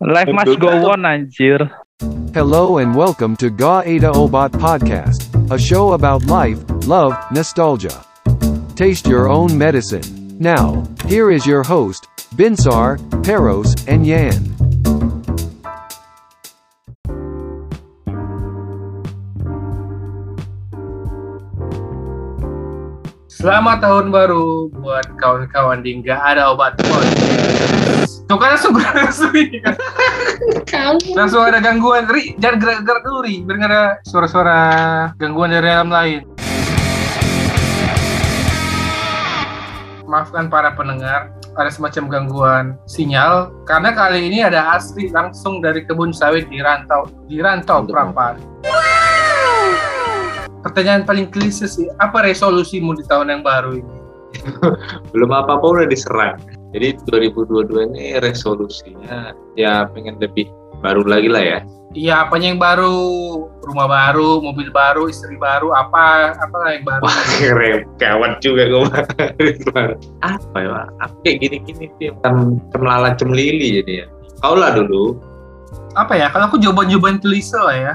Life must go on anjir. Hello and welcome to Ga Ada Obat Podcast, a show about life, love, nostalgia. Taste your own medicine. Now, here is your host, Binsar, Peros, and Yan. Selamat tahun baru buat kawan-kawan di nggak ada obat podcast. Tuh kan langsung langsung ini kan. Langsung ada gangguan. Ri, jangan gerak-gerak dulu Ri, biar ada suara-suara gangguan dari alam lain. Maafkan para pendengar, ada semacam gangguan sinyal karena kali ini ada asli langsung dari kebun sawit di rantau di rantau Prapan. Pertanyaan paling klise sih, apa resolusimu di tahun yang baru ini? belum apa-apa udah diserang. Jadi 2022 ini resolusinya ya pengen lebih baru lagi lah ya. Iya, apanya yang baru? Rumah baru, mobil baru, istri baru, apa apa yang baru? Wah keren, kawan juga gue Apa ya? Apa kayak gini-gini sih? Kan cemlala cemlili jadi ya. Kau lah dulu. Apa ya? Kalau aku jawaban-jawaban klise lah ya.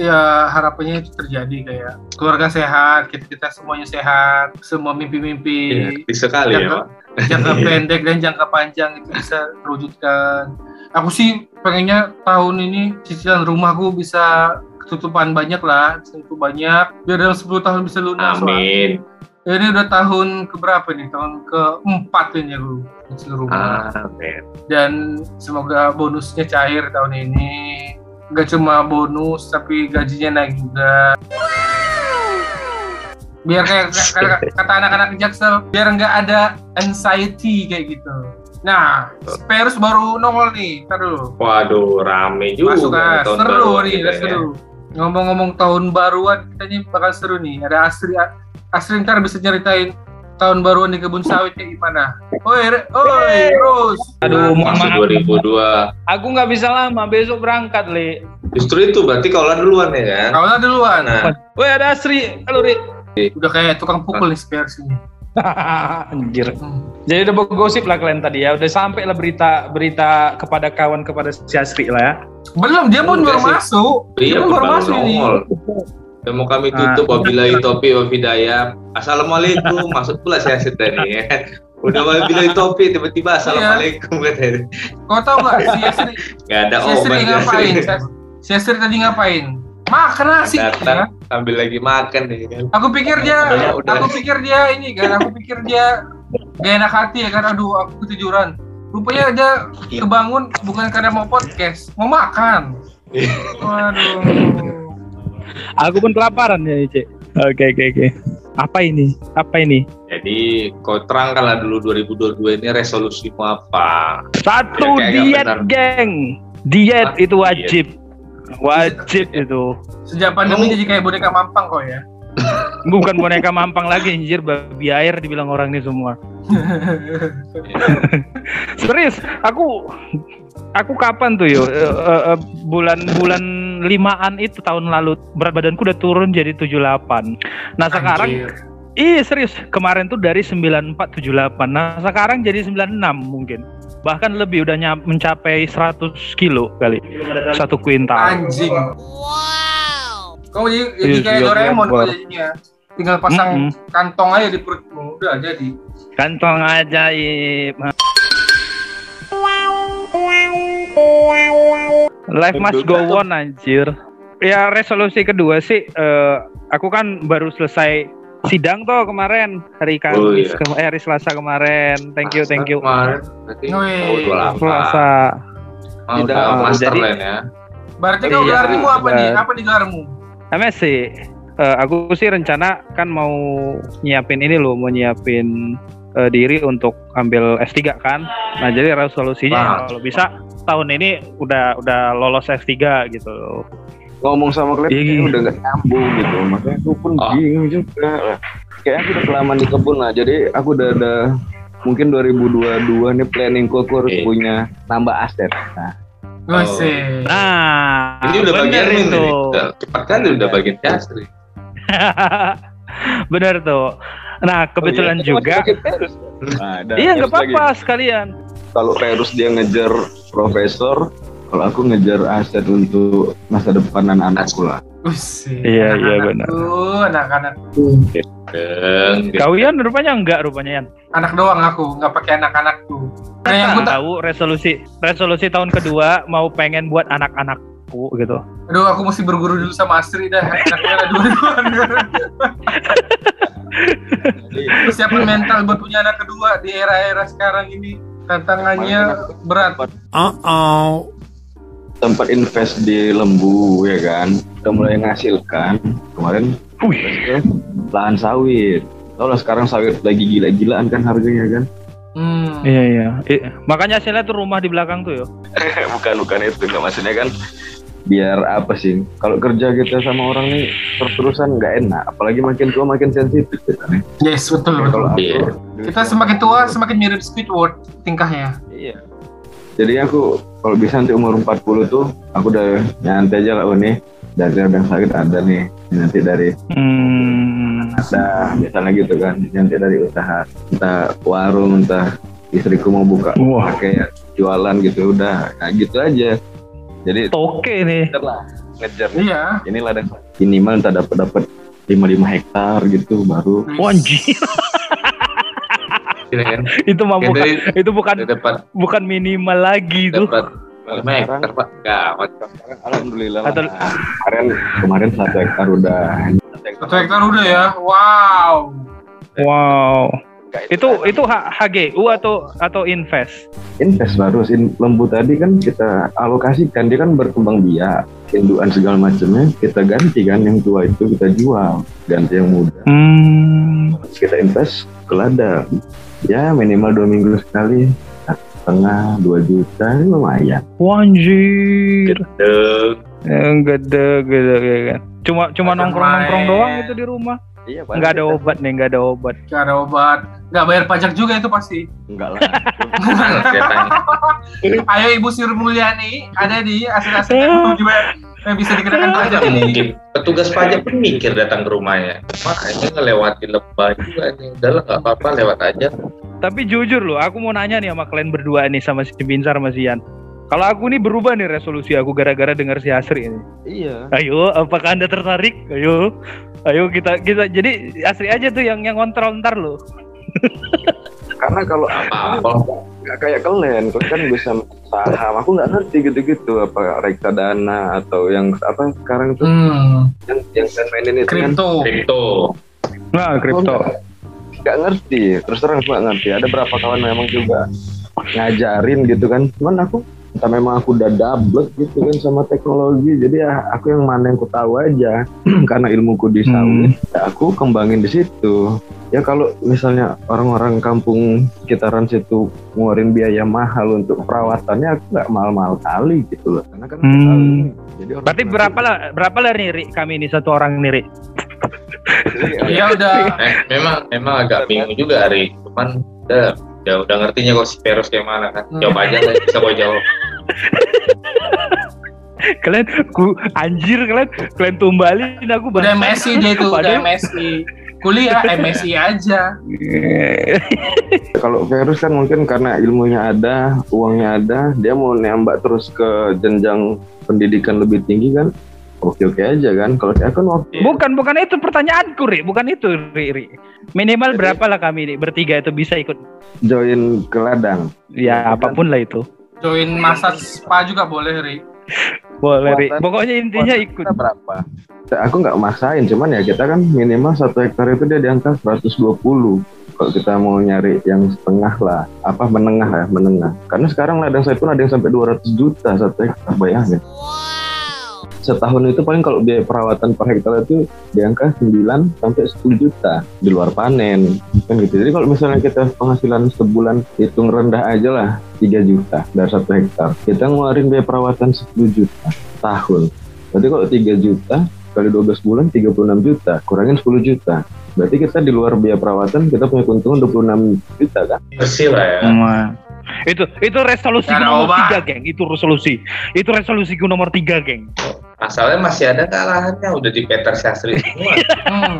Ya harapannya itu terjadi kayak keluarga sehat, kita kita semuanya sehat, semua mimpi-mimpi Ya, sekali ya, Jangka- Pak. jangka pendek dan jangka panjang itu bisa terwujudkan. Aku sih pengennya tahun ini cicilan rumahku bisa ketutupan banyak lah, ketutup banyak. Biar dalam 10 tahun bisa lunas. Amin. Ya, ini udah tahun keberapa nih? Tahun keempat ini aku cicil rumah. Amin. Dan semoga bonusnya cair tahun ini. Gak cuma bonus, tapi gajinya naik juga. Biar kayak kata anak-anak jaksel, biar nggak ada anxiety kayak gitu. Nah, Spurs baru nongol nih, ntar dulu. Waduh, rame juga. Masuk ah, tahun seru nih, kita ya. seru. Ngomong-ngomong tahun baruan, katanya bakal seru nih. Ada Astri, Astri ntar bisa nyeritain tahun baruan di kebun sawit kayak gimana. Oi, oi, Rose. Aduh, mohon Masuk maaf. 2002. Aku nggak bisa lama, besok berangkat, Le. Justru itu berarti kaulah duluan ya kan? Kau lah duluan. Nah, Woi, ada Asri. Halo, Ri. Udah kayak tukang pukul nih Spurs ini. Anjir. Jadi udah gosip lah kalian tadi ya. Udah sampai lah berita berita kepada kawan kepada si Asri lah ya. Belum, dia pun baru masuk. Dia Iya, pun baru masuk ini. Dan mau kami tutup wabillahi taufiq wa hidayah. Assalamualaikum. Maksud pula saya tadi ya. Udah wabillahi taufiq tiba-tiba assalamualaikum katanya. Kau tahu nggak si Astri, Gak ada si obat. ngapain? Si Astri tadi ngapain? Makan nasi. ya. Datang sambil lagi makan nih kan. Aku pikir dia, Udah, udah. aku pikir dia ini kan, aku pikir dia gak enak hati ya kan, aduh aku ketiduran. Rupanya dia Iya. kebangun bukan karena mau podcast, mau makan. Waduh. Aku pun kelaparan ya, Cek. Oke, oke, oke. Apa ini? Apa ini? Jadi kau terangkanlah dulu 2022 ini resolusimu apa? Satu Ya, diet, benar. geng. Diet Ah, itu diet. wajib. Wajib itu. Sejak pandemi jadi kayak boneka mampang kok ya. Bukan boneka mampang lagi, anjir. Babi air dibilang orang ini semua. Serius, aku aku kapan tuh yo Eh, bulan-bulan limaan itu tahun lalu berat badanku udah turun jadi 78. Nah, sekarang. Ih serius, kemarin tuh dari 9478. Nah, sekarang jadi 96 mungkin. Bahkan lebih udah nyam- mencapai 100 kilo kali. Satu kuintal. Anjing. Kau jadi, jadi Iya, kayak iya, Doraemon iya. jadinya. Tinggal pasang Mm-mm. kantong aja di perutmu, udah jadi. Kantong ajaib. Life must go on anjir. Ya resolusi kedua sih eh, aku kan baru selesai sidang tuh kemarin hari Oh, Kamis iya. ke- eh, hari Selasa kemarin. Thank you, thank you. Kemarin berarti Wih. oh, 28. Selasa. Oh, udah Tidak, master jadi- ya. Berarti kau Iya, gelarmu apa nih? Apa nih gelarmu? MSc. Eh, aku sih rencana kan mau nyiapin ini loh, mau nyiapin eh, diri untuk ambil S3 kan. Nah, jadi resolusinya kalau bisa tahun ini udah udah lolos S3 gitu. ngomong sama klien Iya, kayak iya. udah gak nyambung gitu makanya aku pun Oh. bingung juga kayak aku udah kelamaan di kebun lah jadi aku udah ada mungkin 2022 nih planningku aku harus punya nambah aset nah Oh. sih. Nah, Ini udah bagian itu. Udah Cepat kali udah bagian Asri. bener tuh. Nah, kebetulan Oh, iya. juga. Nah, Iya, nggak lagi. apa-apa sekalian. Kalau Perus dia ngejar profesor Kalau aku ngejar aset untuk masa depan anak-anakku lah. Iya, iya, benar. Anak-anakku, Kau Yan rupanya enggak rupanya Yan. Anak doang aku, nggak pakai anak-anakku. Nah, yang Aku tahu resolusi resolusi tahun kedua mau pengen buat anak-anakku gitu. aduh aku mesti berguru dulu sama Astri dah. Anaknya ada dua-duaan. Persiapan mental buat punya anak kedua di era-era sekarang ini tantangannya berat. tempat invest di lembu ya kan, udah mulai ngasilkan kemarin ke lahan sawit. Tau lah sekarang sawit lagi gila-gilaan kan harganya kan? Hmm. iya iya. Eh, makanya hasilnya tuh rumah di belakang tuh yo. bukan bukan itu nggak maksudnya kan biar apa sih kalau kerja kita sama orang nih terus-terusan nggak enak apalagi makin tua makin sensitif kita nih Yes, betul Ya, betul. kalau aku. Kita semakin tua semakin mirip Squidward tingkahnya. iya jadi aku kalau bisa nanti umur 40 tuh aku udah nyantai aja lah oh nih dari ladang sawit ada nih nanti dari Hmm. ada misalnya gitu kan nanti dari usaha entah warung entah istriku mau buka Wah. kayak jualan gitu udah nah gitu aja jadi Toke nih. ngejar lah ngejar Iya. ini ladang sawit. minimal entah dapat dapat 55 hektar gitu baru Wanji, Itu mah bukan itu bukan dapat bukan minimal lagi lima hektar pak. Gawat. alhamdulillah Atau- kemarin kemarin satu hektar udah Satu hektar udah ya. Wow. Wow. Itu itu HGU atau atau invest? invest baru in, lembu tadi kan kita alokasikan dia kan berkembang biak induan segala macamnya kita ganti kan yang tua itu kita jual ganti yang muda Hmm. Kita invest ke ladang ya minimal dua minggu sekali satu setengah dua juta lumayan Wanjir. Deng. Eh, Gede, gede, gede. kan. Cuma cuma nongkrong nongkrong doang itu di rumah. iya Nggak ada obat nih, nggak ada obat. Gak ada obat. Gak bayar pajak juga itu pasti. enggak lah. Ayo Ibu Sri Mulyani ada di aset-aset yang belum dibayar yang bisa dikenakan pajak Ada ini. mungkin petugas pajak pun mikir datang ke rumahnya. Makanya ngelewati lebah juga nih. Udah lah nggak apa-apa lewat aja. Tapi jujur loh, aku mau nanya nih sama kalian berdua nih sama si Binsar sama si Yan. Kalau aku nih berubah nih resolusi aku gara-gara dengar si Asri ini. iya Ayo, apakah anda tertarik? Ayo, ayo kita kita jadi Asri aja tuh yang yang kontrol ntar lo. karena kalau Apa-apa. nggak kayak kalian kalian kan bisa saham aku nggak ngerti gitu-gitu apa reksadana atau yang apa sekarang tuh Hmm. yang yang kalian mainin itu kan Kripto. Kripto. Nah, kripto. nggak ngerti terus terang aku nggak ngerti ada berapa kawan memang juga ngajarin gitu kan cuman aku entah memang aku udah double gitu kan sama teknologi jadi ya aku yang mana yang ku tahu aja karena ilmuku di sawit ya aku kembangin di situ ya kalau misalnya orang-orang kampung sekitaran situ ngeluarin biaya mahal untuk perawatannya aku nggak mahal-mahal kali gitu loh karena kan Hmm. tahu jadi orang Berarti berapa lah berapa lah nih Ri, kami ini satu orang nih Ri? Jadi, Iya udah. Eh, memang memang agak bingung juga Ari. Cuman udah udah, udah ngertinya kok si Peros kayak mana kan. Hmm. Jawab aja lah bisa kok jawab. Kalian ku anjir kalian kalian tumbalin aku Udah. MSI dia itu, udah MSI. Kuliah MSI aja. Kalau virus kan mungkin karena ilmunya ada, uangnya ada, dia mau nembak terus ke jenjang pendidikan lebih tinggi kan, oke oke aja kan. Kalau saya kan waktu Bukan bukan itu pertanyaanku Ri, bukan itu Ri. Ri. Minimal berapa lah kami nih bertiga itu bisa ikut? join ke ladang, Ya apa pun lah itu. Join masa spa juga boleh, Ri. Boleh Ri. Pokoknya intinya ikut. berapa? Aku nggak maksain, cuman ya kita kan minimal satu hektar itu dia di angka 120. Kalau kita mau nyari yang setengah lah, apa menengah ya, menengah. Karena sekarang ladang saya pun ada yang sampai 200 juta satu hektar, bayangin. Setahun itu paling kalau biaya perawatan per hektar itu di angka 9 sampai 10 juta di luar panen kan gitu. Jadi kalau misalnya kita penghasilan sebulan hitung rendah aja lah 3 juta dari satu hektar. Kita ngeluarin biaya perawatan 10 juta tahun. Berarti kalau 3 juta kali 12 bulan 36 juta, kurangin 10 juta. Berarti kita di luar biaya perawatan kita punya keuntungan 26 juta kan? Bersih lah ya. Wah. Itu itu resolusi Karena nomor tiga geng. Itu resolusi. Itu resolusi nomor tiga geng. Masalahnya masih ada nggak lahannya udah di Peter Syastri semua. Hmm.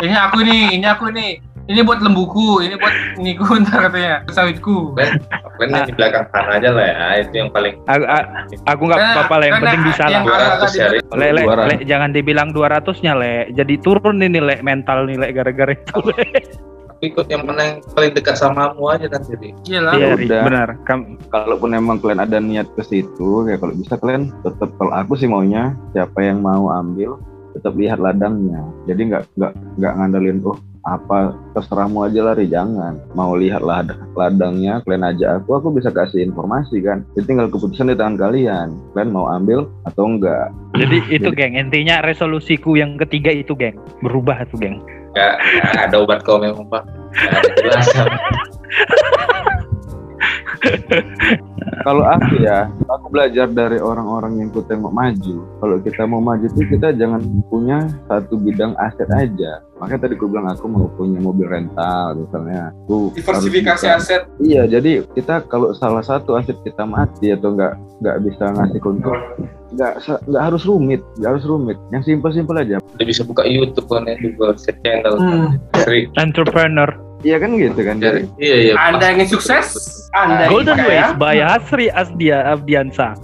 Ini aku ini, ini aku ini. ini buat lembuku, ini buat iniku ntar katanya, sawitku. Ben, Ben Ah. di belakang sana aja lah ya, itu yang paling A- a- aku nggak Karena- apa-apa lah, yang karena penting bisa lah. 200. Le, le, 200. le, jangan dibilang 200-nya, Le. Jadi turun ini, Le, mental nih, Le, gara-gara itu. Le. Ikut yang mana yang paling dekat samamu aja nanti Ri. Iyalah. Iya, Ri, udah. benar. Kam- kalaupun emang kalian ada niat ke situ ya kalau bisa kalian tetap kalau aku sih maunya siapa yang mau ambil tetap lihat ladangnya jadi nggak nggak nggak ngandelin oh apa terserahmu aja lah Ri. jangan mau lihat lad ladangnya kalian ajak aku aku bisa kasih informasi kan jadi tinggal keputusan di tangan kalian kalian mau ambil atau enggak Jadi itu, Jadi- geng. Intinya resolusiku yang ketiga itu, geng. Berubah tuh, geng. Gak, gak ada obat kau memang pak. Gak ada jelasan. kalau aku ya aku belajar dari orang-orang yang ku tengok maju kalau kita mau maju tuh kita jangan punya satu bidang aset aja makanya tadi aku bilang aku mau punya mobil rental misalnya aku bisa- aset. iya jadi kita kalau salah satu aset kita mati atau nggak nggak bisa ngasih keuntungan nggak nggak harus rumit nggak harus rumit yang simpel-simpel aja Dia bisa buka YouTube kan ya, juga set channel. Hmm. Dari, Entrepreneur. iya kan gitu kan dari, jadi iya iya. Anda ingin sukses? Anda Golden? Ways by Hasri Asdia Abdiansa.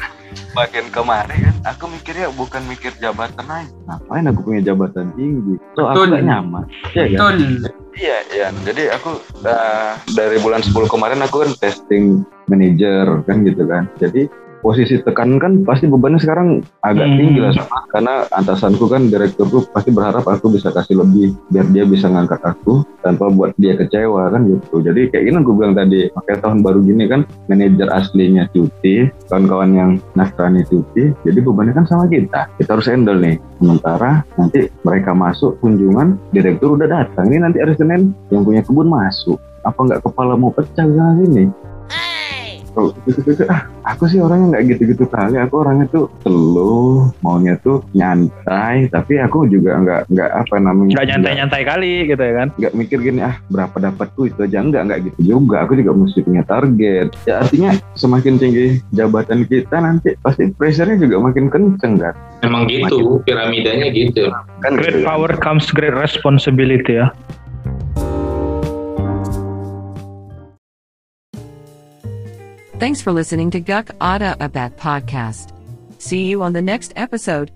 bagian kemarin kan aku mikirnya bukan mikir jabatan aja ngapain aku punya jabatan tinggi tuh aku nggak nyaman Iya kan? Betul. Iya, iya. Jadi aku uh, dari bulan 10 kemarin aku kan testing manager kan gitu kan. Jadi posisi tekan kan pasti bebannya sekarang agak Hmm. tinggi lah sama karena atasanku kan direkturku pasti berharap aku bisa kasih lebih biar dia bisa ngangkat aku tanpa buat dia kecewa kan gitu. Jadi kayak gini aku bilang tadi, makanya tahun baru gini kan manajer aslinya cuti, kawan-kawan yang nasrani cuti, jadi bebannya kan sama kita. Kita harus handle nih. Sementara nanti mereka masuk kunjungan, direktur udah datang. Ini nanti hari Senin yang punya kebun masuk. Apa nggak kepala mau pecah sana sini? Oh, gitu-gitu. Ah, aku sih orangnya nggak gitu-gitu kali. Aku orangnya tuh slow, maunya tuh nyantai. Tapi aku juga nggak nggak apa namanya? Nggak nyantai-nyantai kali gitu ya kan. nggak mikir gini ah berapa dapatku itu aja enggak enggak gitu juga aku juga mesti punya target ya artinya semakin tinggi jabatan kita nanti pasti pressure-nya juga makin kenceng kan Emang gitu, piramidanya gitu. kan Great gitu kan. power comes great responsibility ya. Thanks for listening to Guk Ada Abat podcast. See you on the next episode.